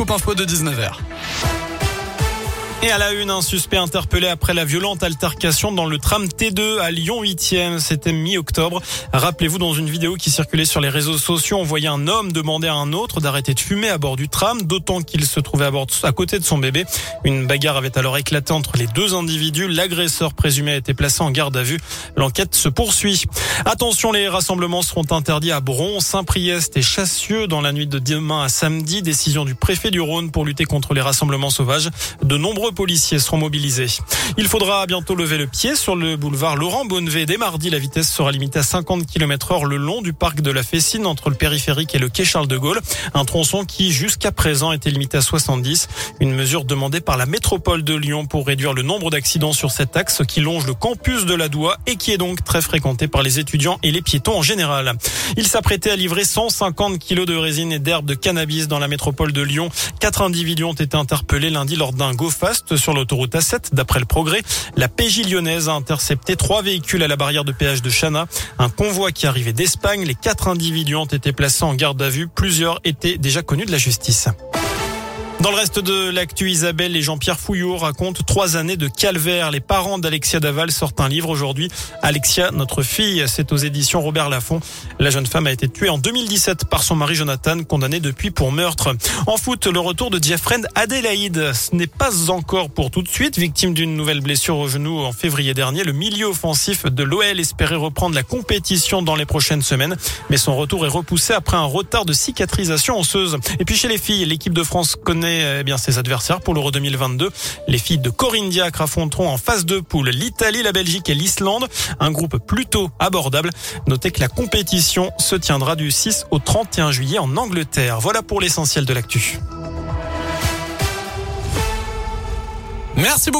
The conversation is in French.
Scoop Info de 19h. Et à la une, un suspect interpellé après la violente altercation dans le tram T2 à Lyon 8e. C'était mi-octobre. Rappelez-vous, dans une vidéo qui circulait sur les réseaux sociaux, on voyait un homme demander à un autre d'arrêter de fumer à bord du tram, d'autant qu'il se trouvait à bord à côté de son bébé. Une bagarre avait alors éclaté entre les deux individus. L'agresseur présumé a été placé en garde à vue. L'enquête se poursuit. Attention, les rassemblements seront interdits à Bron, Saint-Priest et Chassieux dans la nuit de demain à samedi. Décision du préfet du Rhône pour lutter contre les rassemblements sauvages. De nombreux policiers seront mobilisés. Il faudra bientôt lever le pied sur le boulevard Laurent Bonnevet. Dès mardi, la vitesse sera limitée à 50 km heure le long du parc de la Fessine entre le périphérique et le quai Charles de Gaulle. Un tronçon qui, jusqu'à présent, était limité à 70. Une mesure demandée par la métropole de Lyon pour réduire le nombre d'accidents sur cet axe qui longe le campus de la Doua et qui est donc très fréquenté par les étudiants et les piétons en général. Il s'apprêtait à livrer 150 kilos de résine et d'herbe de cannabis dans la métropole de Lyon. Quatre individus ont été interpellés lundi lors d'un go sur l'autoroute A7. D'après le progrès, la PJ lyonnaise a intercepté trois véhicules à la barrière de péage de Chana. Un convoi qui arrivait d'Espagne. Les quatre individus ont été placés en garde à vue. Plusieurs étaient déjà connus de la justice. Dans le reste de l'actu, Isabelle et Jean-Pierre Fouillot racontent trois années de calvaire. Les parents d'Alexia Daval sortent un livre aujourd'hui. Alexia, notre fille, c'est aux éditions Robert Laffont. La jeune femme a été tuée en 2017 par son mari Jonathan, condamné depuis pour meurtre. En foot, le retour de Jeffrey Adélaïde. Ce n'est pas encore pour tout de suite. Victime d'une nouvelle blessure au genou en février dernier, le milieu offensif de l'OL espérait reprendre la compétition dans les prochaines semaines. Mais son retour est repoussé après un retard de cicatrisation osseuse. Et puis chez les filles, l'équipe de France connaît eh bien ses adversaires pour l'Euro 2022. Les filles de Corinne Diacre affronteront en phase de poule l'Italie, la Belgique et l'Islande. Un groupe plutôt abordable. Notez que la compétition se tiendra du 6 au 31 juillet en Angleterre. Voilà pour l'essentiel de l'actu. Merci beaucoup.